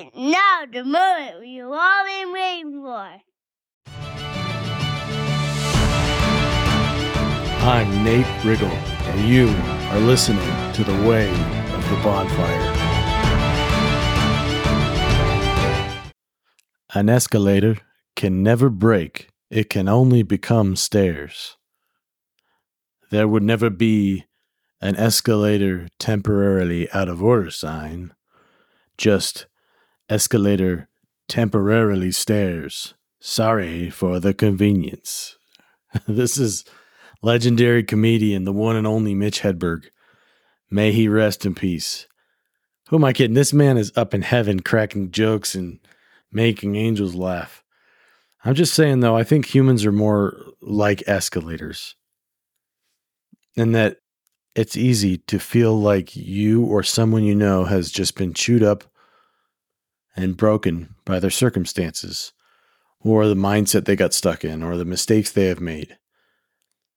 Now the moment we've all been waiting for. I'm Nate Riggle, and you are listening to The Way of the Bonfire. An escalator can never break, it can only become stairs. There would never be an escalator temporarily out of order sign, just escalator temporarily stairs. Sorry for the convenience. this is legendary comedian, the one and only Mitch Hedberg. May he rest in peace. Who am I kidding? This man is up in heaven cracking jokes and making angels laugh. I'm just saying, though, I think humans are more like escalators. And that it's easy to feel like you or someone you know has just been chewed up and broken by their circumstances, or the mindset they got stuck in, or the mistakes they have made.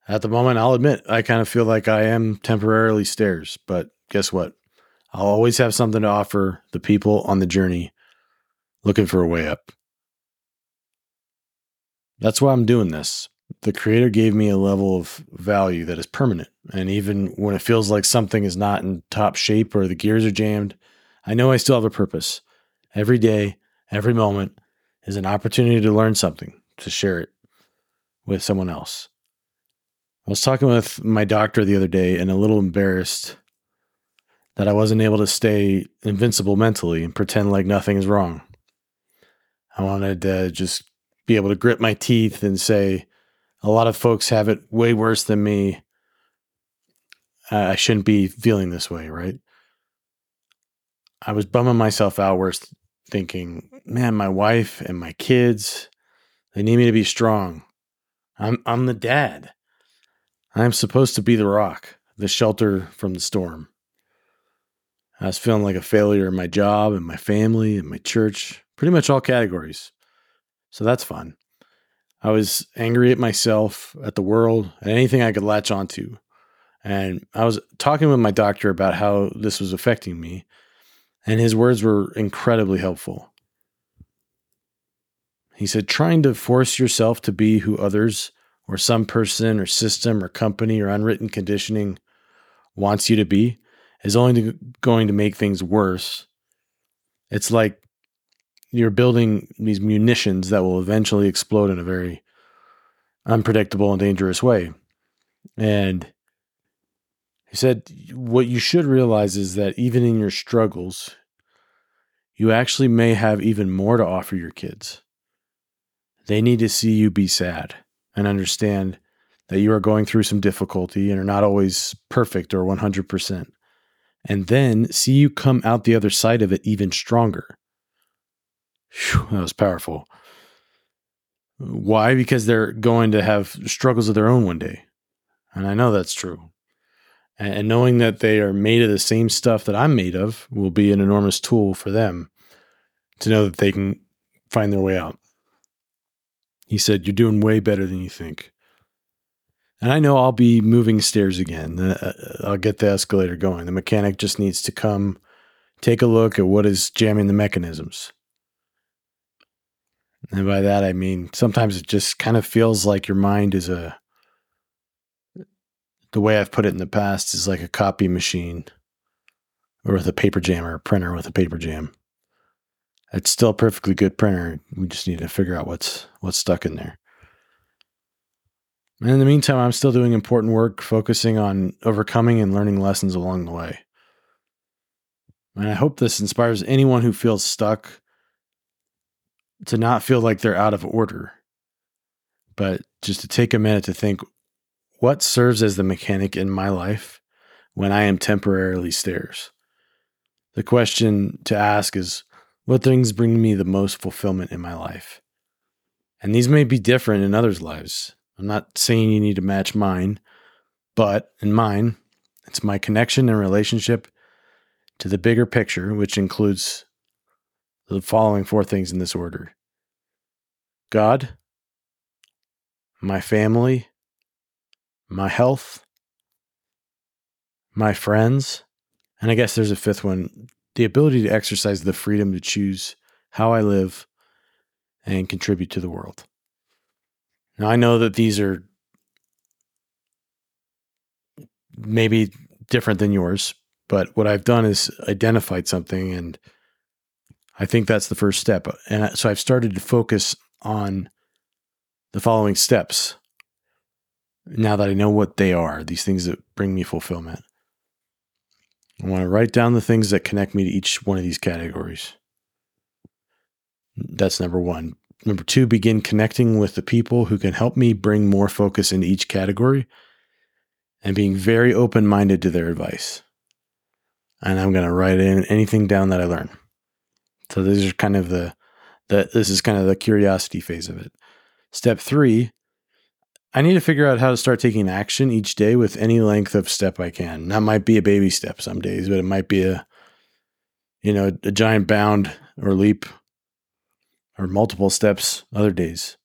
At the moment, I'll admit, I kind of feel like I am temporarily stairs, but guess what? I'll always have something to offer the people on the journey looking for a way up. That's why I'm doing this. The Creator gave me a level of value that is permanent. And even when it feels like something is not in top shape or the gears are jammed, I know I still have a purpose. Every day, every moment is an opportunity to learn something, to share it with someone else. I was talking with my doctor the other day and a little embarrassed that I wasn't able to stay invincible mentally and pretend like nothing is wrong. I wanted to just be able to grit my teeth and say, a lot of folks have it way worse than me. I shouldn't be feeling this way, right? I was bumming myself out worse thinking, man, my wife and my kids, they need me to be strong. I'm I'm the dad. I'm supposed to be the rock, the shelter from the storm. I was feeling like a failure in my job and my family and my church, pretty much all categories. So that's fun. I was angry at myself, at the world, at anything I could latch onto. And I was talking with my doctor about how this was affecting me, and his words were incredibly helpful. He said, trying to force yourself to be who others or some person or system or company or unwritten conditioning wants you to be is only going to make things worse. It's like you're building these munitions that will eventually explode in a very unpredictable and dangerous way. And he said, What you should realize is that even in your struggles, you actually may have even more to offer your kids. They need to see you be sad and understand that you are going through some difficulty and are not always perfect or 100%. And then see you come out the other side of it even stronger. Whew, that was powerful. Why? Because they're going to have struggles of their own one day. And I know that's true. And knowing that they are made of the same stuff that I'm made of will be an enormous tool for them to know that they can find their way out. He said, You're doing way better than you think. And I know I'll be moving stairs again. Uh, uh, I'll get the escalator going. The mechanic just needs to come take a look at what is jamming the mechanisms. And by that, I mean sometimes it just kind of feels like your mind is a, the way I've put it in the past is like a copy machine or with a paper jam or a printer with a paper jam. It's still a perfectly good printer. We just need to figure out what's what's stuck in there. And in the meantime, I'm still doing important work focusing on overcoming and learning lessons along the way. And I hope this inspires anyone who feels stuck to not feel like they're out of order, but just to take a minute to think what serves as the mechanic in my life when I am temporarily stairs. The question to ask is what things bring me the most fulfillment in my life? And these may be different in others' lives. I'm not saying you need to match mine, but in mine, it's my connection and relationship to the bigger picture, which includes the following four things in this order God, my family, my health, my friends, and I guess there's a fifth one the ability to exercise the freedom to choose how I live and contribute to the world. Now, I know that these are maybe different than yours, but what I've done is identified something, and I think that's the first step. And so I've started to focus on the following steps now that I know what they are, these things that bring me fulfillment. I want to write down the things that connect me to each one of these categories. That's number one. Number two, begin connecting with the people who can help me bring more focus into each category and being very open minded to their advice. And I'm going to write in anything down that I learn. So these are kind of the, the this is kind of the curiosity phase of it. Step three, I need to figure out how to start taking action each day with any length of step I can. That might be a baby step some days, but it might be a, you know, a giant bound or leap or multiple steps other days.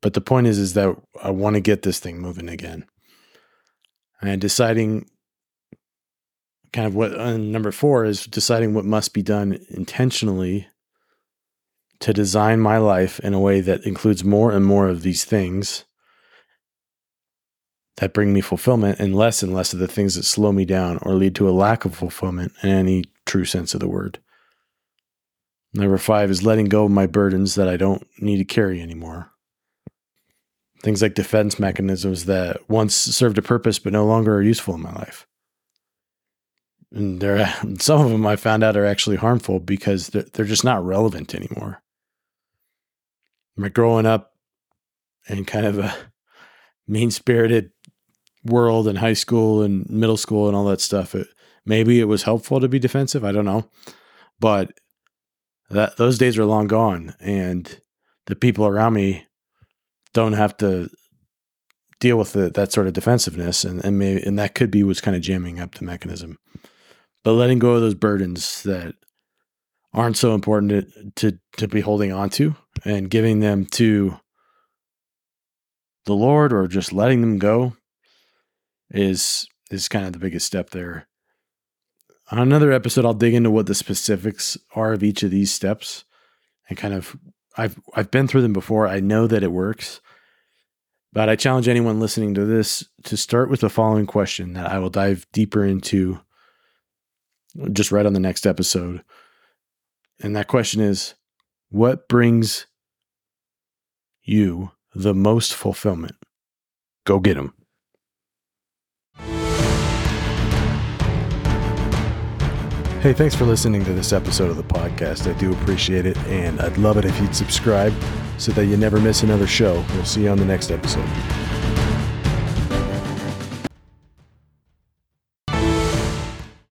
But the point is, is that I want to get this thing moving again. And deciding kind of what uh, number four is deciding what must be done intentionally to design my life in a way that includes more and more of these things that bring me fulfillment and less and less of the things that slow me down or lead to a lack of fulfillment in any true sense of the word. Number five is letting go of my burdens that I don't need to carry anymore. Things like defense mechanisms that once served a purpose but no longer are useful in my life. And there, some of them I found out are actually harmful because they're, they're just not relevant anymore. Like growing up in kind of a mean spirited world in high school and middle school and all that stuff, it, maybe it was helpful to be defensive. I don't know. But that those days are long gone and the people around me don't have to deal with the, that sort of defensiveness and and maybe and that could be what's kind of jamming up the mechanism but letting go of those burdens that aren't so important to, to to be holding on to and giving them to the lord or just letting them go is is kind of the biggest step there on another episode, I'll dig into what the specifics are of each of these steps and kind of I've I've been through them before. I know that it works. But I challenge anyone listening to this to start with the following question that I will dive deeper into just right on the next episode. And that question is what brings you the most fulfillment? Go get them. Hey, thanks for listening to this episode of the podcast. I do appreciate it, and I'd love it if you'd subscribe so that you never miss another show. We'll see you on the next episode.